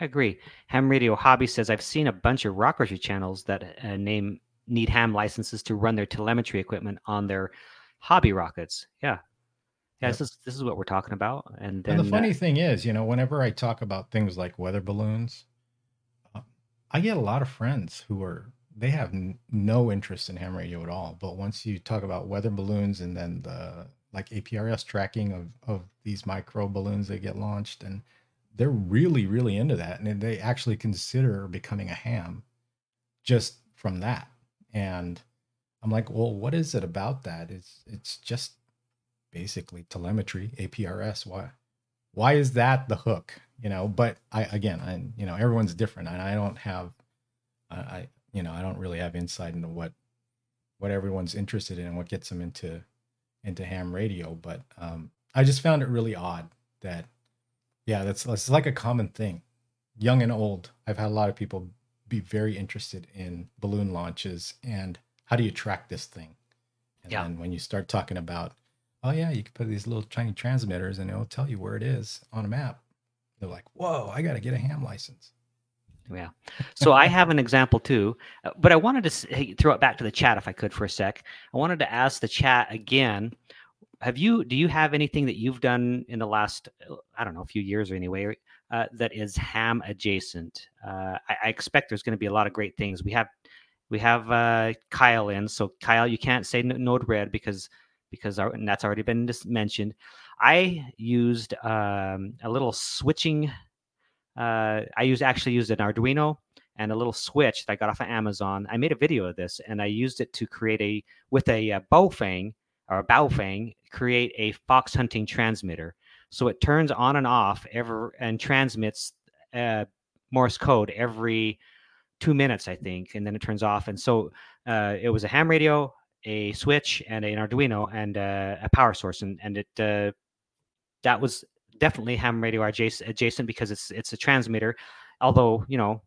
I agree. Ham radio hobby says I've seen a bunch of rocketry channels that uh, name need ham licenses to run their telemetry equipment on their hobby rockets. Yeah. Yeah, yep. this is this is what we're talking about. And, then, and the funny uh, thing is, you know, whenever I talk about things like weather balloons, I get a lot of friends who are they have n- no interest in ham radio at all. But once you talk about weather balloons and then the like APRS tracking of of these micro balloons that get launched, and they're really really into that, and they actually consider becoming a ham just from that. And I'm like, well, what is it about that? It's it's just basically telemetry, APRS. Why why is that the hook? you know but i again i you know everyone's different and i don't have i you know i don't really have insight into what what everyone's interested in and what gets them into into ham radio but um i just found it really odd that yeah that's that's like a common thing young and old i've had a lot of people be very interested in balloon launches and how do you track this thing and yeah. then when you start talking about oh yeah you can put these little tiny transmitters and it'll tell you where it is on a map they're like, whoa, I got to get a ham license. Yeah. So I have an example too, uh, but I wanted to throw it back to the chat if I could for a sec. I wanted to ask the chat again. Have you, do you have anything that you've done in the last, uh, I don't know, a few years or anyway, uh, that is ham adjacent? Uh, I, I, expect there's going to be a lot of great things. We have, we have uh, Kyle in. So Kyle, you can't say Node Red because, because our, and that's already been mentioned. I used um, a little switching. Uh, I used actually used an Arduino and a little switch that I got off of Amazon. I made a video of this and I used it to create a with a, a uh, Baofeng or a Baofeng create a fox hunting transmitter. So it turns on and off ever and transmits uh, Morse code every two minutes, I think, and then it turns off. And so uh, it was a ham radio, a switch, and an Arduino, and uh, a power source, and and it uh, that was definitely ham radio adjacent, adjacent because it's it's a transmitter. Although you know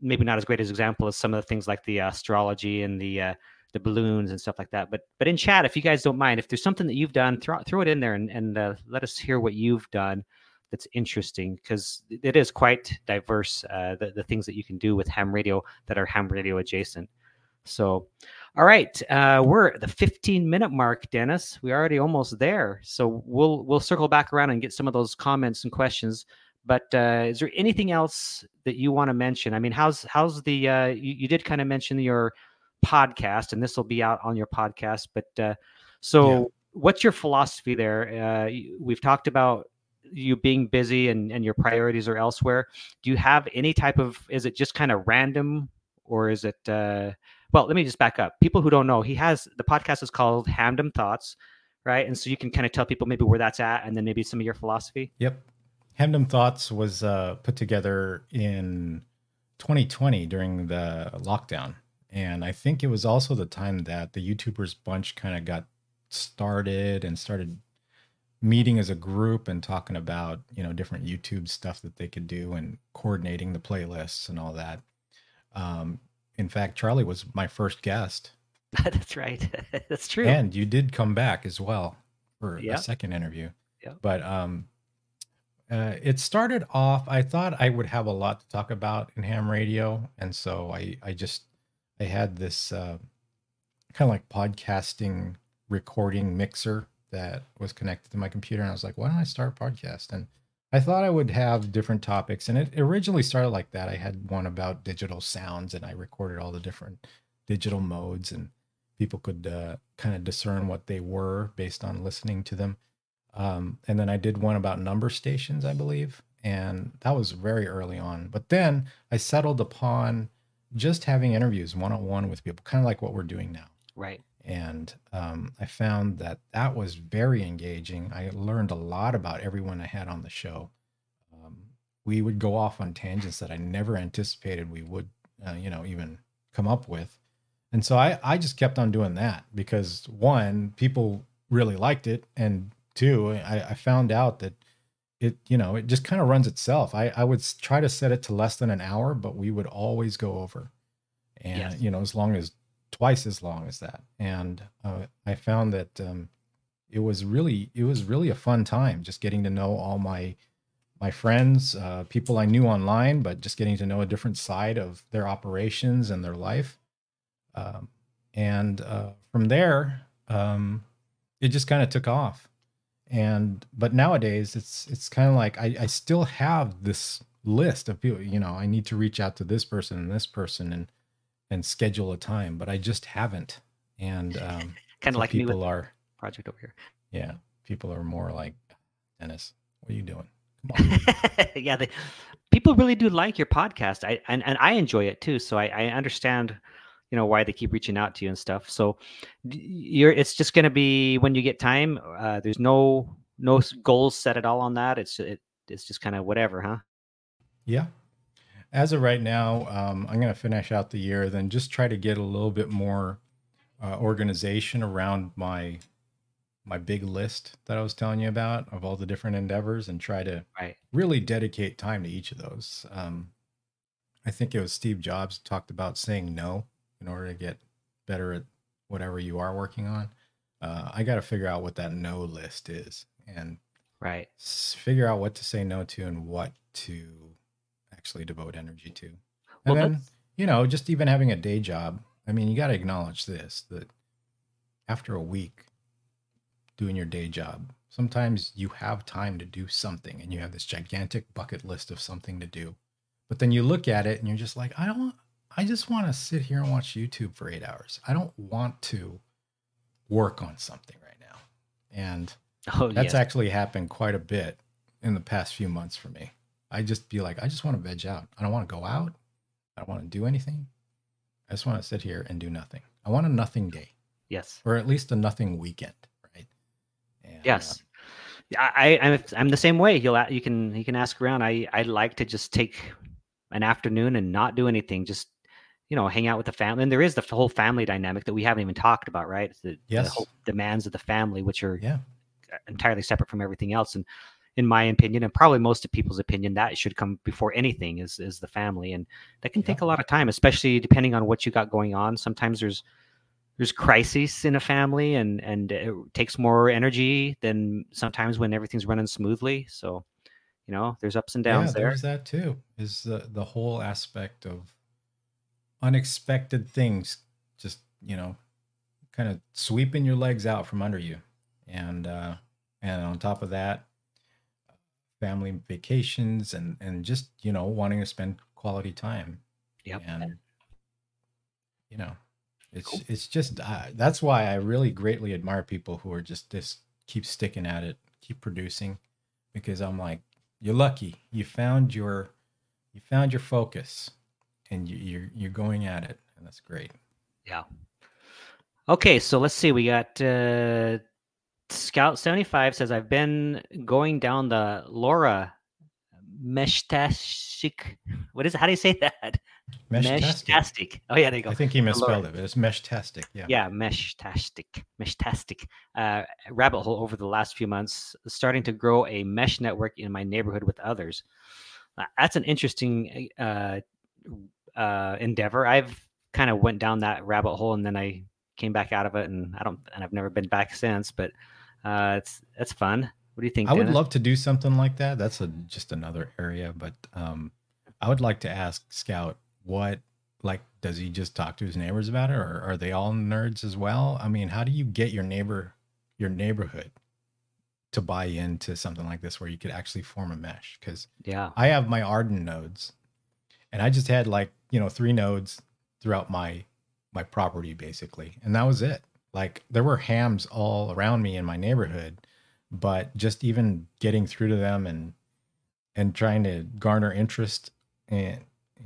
maybe not as great as example as some of the things like the astrology and the uh, the balloons and stuff like that. But but in chat, if you guys don't mind, if there's something that you've done, throw throw it in there and and uh, let us hear what you've done. That's interesting because it is quite diverse. Uh, the the things that you can do with ham radio that are ham radio adjacent. So, all right, uh, we're at the 15 minute mark, Dennis. We're already almost there, so we'll we'll circle back around and get some of those comments and questions. But uh, is there anything else that you want to mention? I mean, how's how's the uh, you, you did kind of mention your podcast, and this will be out on your podcast. But uh, so, yeah. what's your philosophy there? Uh, we've talked about you being busy and, and your priorities are elsewhere. Do you have any type of? Is it just kind of random, or is it? Well, let me just back up. People who don't know, he has the podcast is called Hamdom Thoughts, right? And so you can kind of tell people maybe where that's at, and then maybe some of your philosophy. Yep, Hamdom Thoughts was uh, put together in 2020 during the lockdown, And I think it was also the time that the YouTubers bunch kind of got started and started meeting as a group and talking about, you know, different YouTube stuff that they could do and coordinating the playlists and all that. Um, in fact, Charlie was my first guest. That's right. That's true. And you did come back as well for Yep. a second interview. Yep. But um, uh, it started off. I thought I would have a lot to talk about in ham radio, and so I I just I had this uh, kind of like podcasting recording mixer that was connected to my computer, and I was like, why don't I start a podcast? And I thought I would have different topics, and it originally started like that. I had one about digital sounds, and I recorded all the different digital modes, and people could uh, kind of discern what they were based on listening to them. Um, and then I did one about number stations, I believe, and that was very early on. But then I settled upon just having interviews one on one with people, kind of like what we're doing now right. And um, I found that that was very engaging. I learned a lot about everyone I had on the show. Um, we would go off on tangents that I never anticipated we would, uh, you know, even come up with, and so I I just kept on doing that because one, people really liked it, and two, I, I found out that it you know it just kind of runs itself. I I would try to set it to less than an hour, but we would always go over, and Yes. you know as long as twice as long as that. And uh, i found that um, it was really it was really a fun time just getting to know all my my friends uh, people i knew online but just getting to know a different side of their operations and their life. Um, and uh, from there um, it just kind of took off. And but nowadays it's it's kind of like I, I still have this list of people you know i need to reach out to this person and this person and and schedule a time, but I just haven't. And um, Kind of so like people are, project over here. yeah, people are more like, Dennis, what are you doing? Come on. yeah, they, people really do like your podcast. I and, and I enjoy it too. So I, I understand, you know, why they keep reaching out to you and stuff. So you're it's just going to be when you get time. Uh, there's no no goals set at all on that. It's it, it's just kind of whatever, huh? yeah. As of right now, um, I'm going to finish out the year, then just try to get a little bit more uh, organization around my my big list that I was telling you about of all the different endeavors, and try to Right. really dedicate time to each of those. Um, I think it was Steve Jobs talked about saying no in order to get better at whatever you are working on. Uh, I got to figure out what that no list is and Right. figure out what to say no to and what to actually devote energy to. And Well, then, you know, just even having a day job. I mean, you got to acknowledge this that after a week doing your day job, sometimes you have time to do something and you have this gigantic bucket list of something to do. But then you look at it and you're just like, I don't want, I just want to sit here and watch YouTube for eight hours. I don't want to work on something right now. And Oh, that's yes. actually happened quite a bit in the past few months for me. I just be like, I just want to veg out. I don't want to go out. I don't want to do anything. I just want to sit here and do nothing. I want a nothing day, yes. or at least a nothing weekend, right? And, uh, Yes. Yeah, I, I'm I'm the same way. You'll you can you can ask around. I I like to just take an afternoon and not do anything. Just you know, hang out with the family. And there is the whole family dynamic that we haven't even talked about, right? The, the Yes. whole demands of the family, which are yeah, entirely separate from everything else. And in my opinion, and probably most of people's opinion, that should come before anything is is the family, and that can Yeah. take a lot of time, especially depending on what you got going on. Sometimes there's there's crises in a family, and and it takes more energy than sometimes when everything's running smoothly. So, you know, there's ups and downs yeah, there. there's that too. Is the the whole aspect of unexpected things just you know kind of sweeping your legs out from under you, and uh, and on top of that, family vacations and and just you know wanting to spend quality time yeah and you know it's Cool. it's just uh, that's why i really greatly admire people who are just this keep sticking at it keep producing because i'm like you're lucky you found your you found your focus and you, you're you're going at it and that's great Yeah. Okay, so let's see. We got uh, Scout seventy five says I've been going down the LoRa Meshtastic. What is it? How do you say that? Meshtastic. Meshtastic. Oh yeah, there you go. I think he misspelled it, but it's meshtastic. Yeah. Yeah, Meshtastic. Meshtastic. Uh, rabbit hole over the last few months, starting to grow a mesh network in my neighborhood with others. Uh, that's an interesting uh, uh, endeavor. I've kind of went down that rabbit hole and then I came back out of it, and I don't, and I've never been back since. But uh, it's that's fun. What do you think? I would love to do something like that. That's a just another area, but um, I would like to ask Scout what like does he just talk to his neighbors about it, or are they all nerds as well? I mean, how do you get your neighbor, your neighborhood, to buy into something like this where you could actually form a mesh? Because Yeah. I have my AREDN nodes, and I just had like you know three nodes throughout my my property basically, and that was it. Like there were hams all around me in my neighborhood, but just even getting through to them and and trying to garner interest and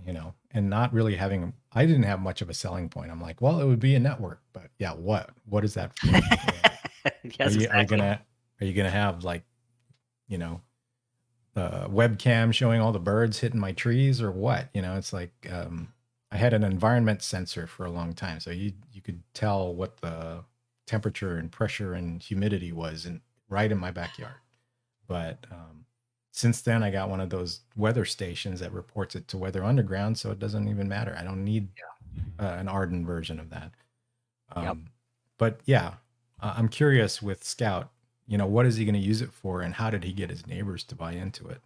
you know and not really having I didn't have much of a selling point. I'm like, well, it would be a network, but yeah, what what is that for? yes, are, you, are you gonna are you gonna have like you know uh webcam showing all the birds hitting my trees or what you know it's like um i had an environment sensor for a long time so you you could tell what the temperature and pressure and humidity was in right in my backyard. But um since then i got one of those weather stations that reports it to weather underground so it doesn't even matter. I don't need uh, an AREDN version of that. Um Yep. but yeah I- i'm curious with scout you know what is he going to use it for and how did he get his neighbors to buy into it?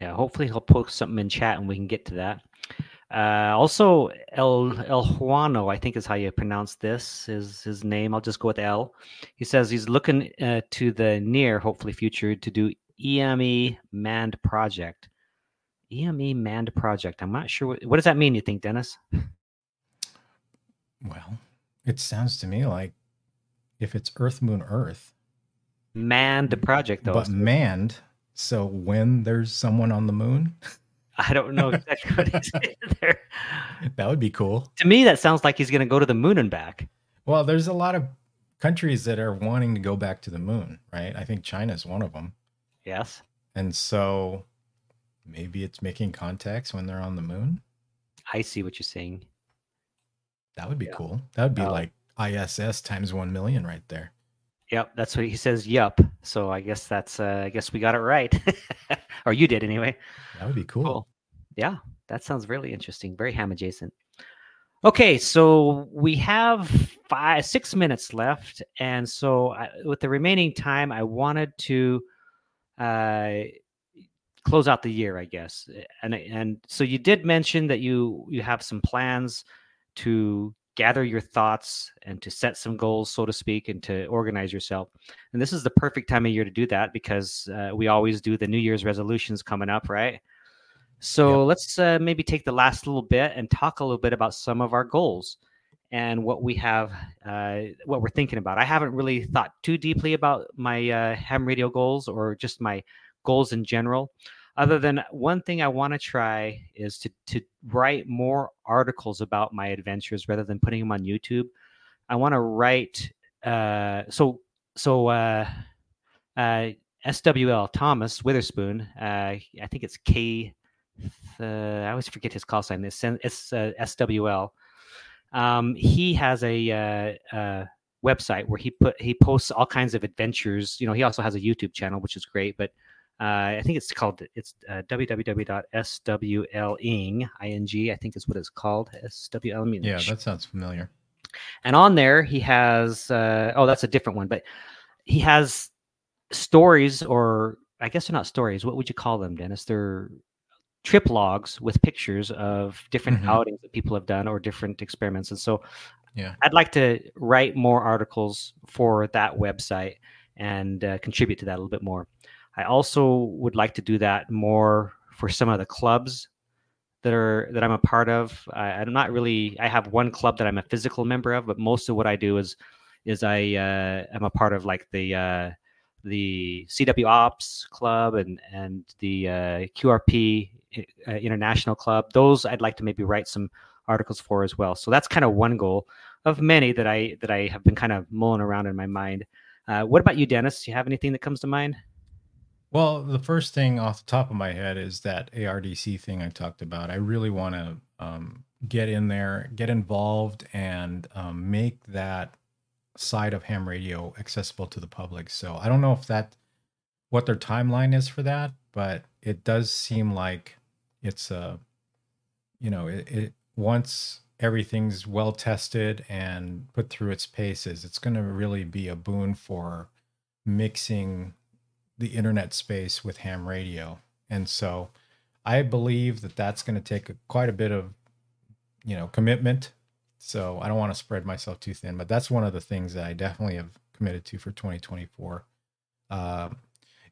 Yeah, hopefully he'll post something in chat and we can get to that. Uh, also, El El Juano, I think is how you pronounce this, is his name. I'll just go with L. He says he's looking uh, to the near, hopefully future, to do EME manned project. EME manned project. I'm not sure what, what does that mean. You think, Dennis? well it sounds to me like if it's earth moon earth Manned project, though. but manned so when there's someone on the moon I don't know exactly what he's there. that would be cool To me, that sounds like he's going to go to the moon and back. well there's a lot of countries that are wanting to go back to the moon right i think china's one of them Yes. and so maybe it's making contacts when they're on the moon I see what you're saying. that would be Yeah. cool that would be Oh. like iss times 1 million right there Yep, that's what he says. Yup. So I guess that's. Uh, I guess we got it right, or you did anyway. that would be cool, Cool. Yeah, that sounds really interesting. Very ham adjacent. Okay, so we have five, six minutes left, and so I, with the remaining time, I wanted to uh, close out the year, I guess. And and so you did mention that you you have some plans to gather your thoughts and to set some goals, so to speak, and to organize yourself. And this is the perfect time of year to do that because uh, we always do the New Year's resolutions coming up, right? So Yep. let's uh, maybe take the last little bit and talk a little bit about some of our goals and what we have, uh, what we're thinking about. I haven't really thought too deeply about my uh, ham radio goals or just my goals in general. Other than one thing I want to try is to to write more articles about my adventures rather than putting them on YouTube. I want to write. Uh, so so uh, uh, SWL Thomas Witherspoon. Uh, I think it's K. I always forget his call sign. It's, it's uh, SWL. Um, he has a uh, website where he put he posts all kinds of adventures. You know, he also has a YouTube channel, which is great. But uh, I think it's called it's uh, www.swling ing I think is what it's called. SWL. Yeah that sounds familiar and on there he has uh, oh that's a different one but he has stories or i guess they're not stories what would you call them dennis they're trip logs with pictures of different Mhm. outings that people have done or different experiments and so Yeah. i'd like to write more articles for that website and uh, contribute to that a little bit more i also would like to do that more for some of the clubs that are that I'm a part of. I, I'm not really. I have one club that I'm a physical member of, but most of what I do is is I uh, am a part of like the uh, the CW Ops Club and and the uh, QRP uh, International Club. Those I'd like to maybe write some articles for as well. So that's kind of one goal of many that I that I have been kind of mulling around in my mind. Uh, what about you, Dennis? Do you have anything that comes to mind? Well, the first thing off the top of my head is that ARDC thing I talked about. I really want to um, get in there, get involved, and um, make that side of ham radio accessible to the public. So I don't know if that what their timeline is for that, but it does seem like it's a you know it, it once everything's well tested and put through its paces, it's going to really be a boon for mixing the internet space with ham radio. And so I believe that that's going to take a, quite a bit of, you know, commitment. So I don't want to spread myself too thin, but that's one of the things that I definitely have committed to for 2024. Uh,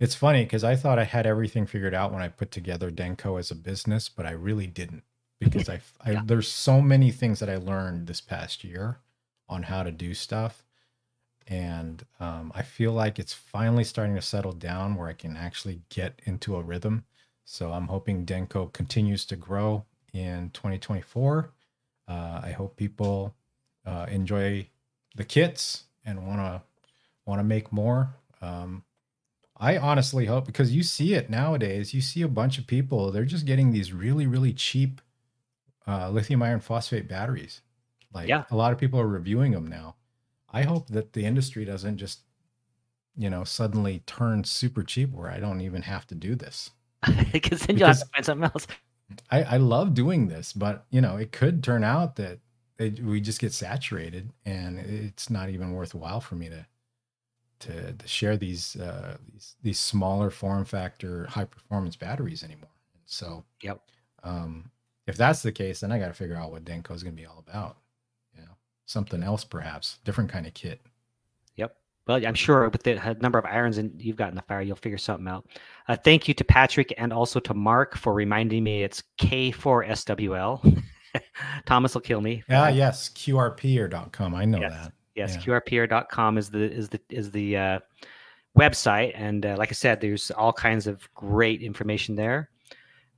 it's funny because I thought I had everything figured out when I put together Denko as a business, but I really didn't because I, I yeah. there's so many things that I learned this past year on how to do stuff and um, I feel like it's finally starting to settle down where I can actually get into a rhythm. So I'm hoping Denko continues to grow in 2024. Uh, I hope people uh, enjoy the kits and want to want to make more. Um, I honestly hope because you see it nowadays. You see a bunch of people; they're just getting these really, really cheap uh, lithium iron phosphate batteries. Like yeah. a lot of people are reviewing them now I hope that the industry doesn't just, you know, suddenly turn super cheap where I don't even have to do this. because then you'll have to find something else. I, I love doing this, but you know, it could turn out that it, we just get saturated and it's not even worthwhile for me to to, to share these uh, these these smaller form factor high performance batteries anymore. So, yep. Um, if that's the case, then I got to figure out what Denko is going to be all about something else, perhaps different kind of kit. Yep. Well, I'm sure with the number of irons and you've got in the fire, you'll figure something out. Uh, thank you to Patrick and also to Mark for reminding me it's K4SWL. Thomas will kill me. Ah, yes, qrper.com. I know yes. that. Yes, yeah. qrper.com is the is the is the uh, website, and uh, like I said, there's all kinds of great information there.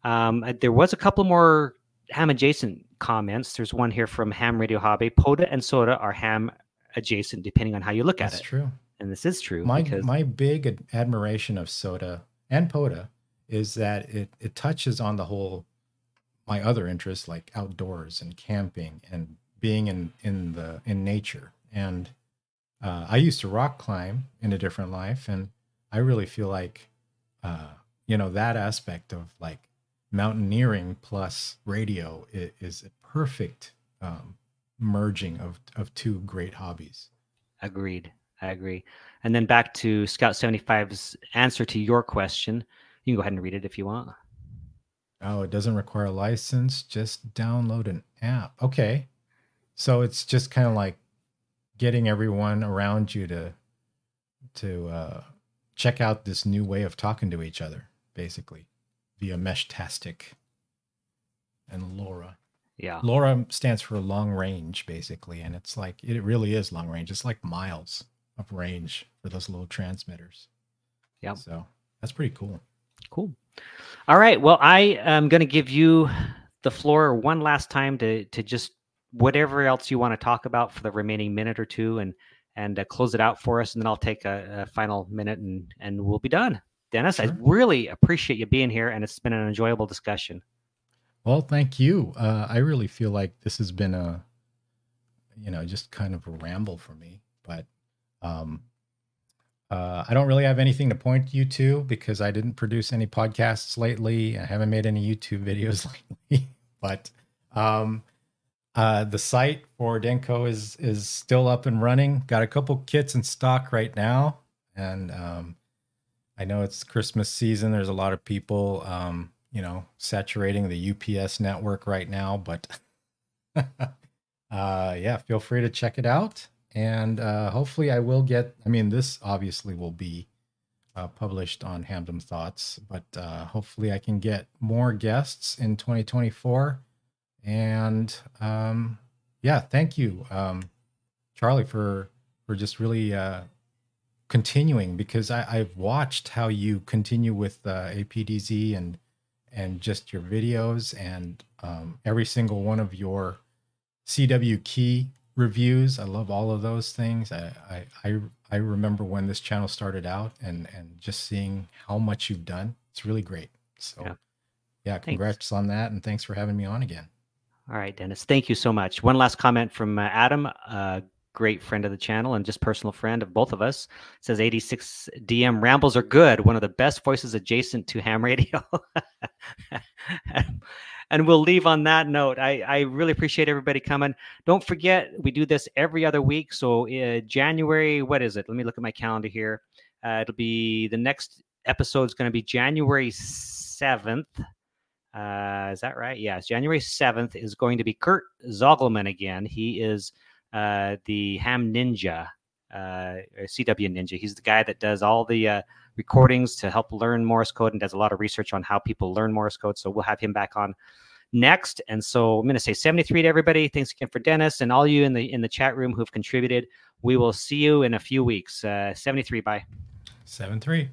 Um, uh, there was a couple more ham adjacent comments. There's one here from Ham Radio Hobby. POTA and SOTA are ham adjacent, depending on how you look at That's it. That's true. And this is true. My because... my big admiration of SOTA and POTA is that it it touches on the whole my other interests like outdoors and camping and being in in the in nature. And uh, I used to rock climb in a different life, and I really feel like uh, you know that aspect of like mountaineering plus radio is, a perfect um, merging of, of two great hobbies. Agreed. I agree. And then back to Scout 75's answer to your question. You can go ahead and read it if you want. Oh, it doesn't require a license, just download an app. Okay. So it's just kind of like getting everyone around you to to uh, check out this new way of talking to each other, basically via Mesh Meshtastic and LoRa. Yeah. LoRa stands for long range, basically. And it's like, it really is long range. It's like miles of range for those little transmitters. Yeah. So that's pretty cool. Cool. All right. Well, I am going to give you the floor one last time to, to just whatever else you want to talk about for the remaining minute or two and, and uh, close it out for us. And then I'll take a, a final minute and, and we'll be done. Dennis, sure. I really appreciate you being here, and it's been an enjoyable discussion. Well, thank you. Uh, I really feel like this has been a, you know, just kind of a ramble for me, but um, uh, I don't really have anything to point you to because I didn't produce any podcasts lately. I haven't made any YouTube videos lately, but um, uh, the site for Denko is is still up and running. Got a couple kits in stock right now, and um, I know it's Christmas season. There's a lot of people, um, you know, saturating the UPS network right now. But uh, yeah, feel free to check it out. And uh, hopefully, I will get. I mean, this obviously will be uh, published on Hamdom Thoughts, but uh, hopefully, I can get more guests in 2024. And um, yeah, thank you, um, Charlie, for for just really uh, continuing because I, I've watched how you continue with uh, APDZ and and just your videos and um, every single one of your CW key reviews. I love all of those things. I, I I I remember when this channel started out and and just seeing how much you've done. It's really great. So Yeah. yeah, congrats on that and thanks for having me on again. All right, Dennis. Thank you so much. One last comment from uh, Adam, a great friend of the channel and just personal friend of both of us. Says 86 DM rambles are good. One of the best voices adjacent to ham radio. and we'll leave on that note. I, I really appreciate everybody coming. Don't forget, we do this every other week. So uh, January, what is it? Let me look at my calendar here. Uh, it'll be the next episode is going to be January 7th. Uh, is that right? Yes. January 7th is going to be Kurt Zoglmann again. He is uh, the Ham Ninja, uh, or CW Ninja. He's the guy that does all the uh, recordings to help learn Morse code and does a lot of research on how people learn Morse code. So we'll have him back on next. And so I'm going to say 73 to everybody. Thanks again for Dennis and all you in the in the chat room who've contributed. We will see you in a few weeks. Uh, 73. Bye. Seven three.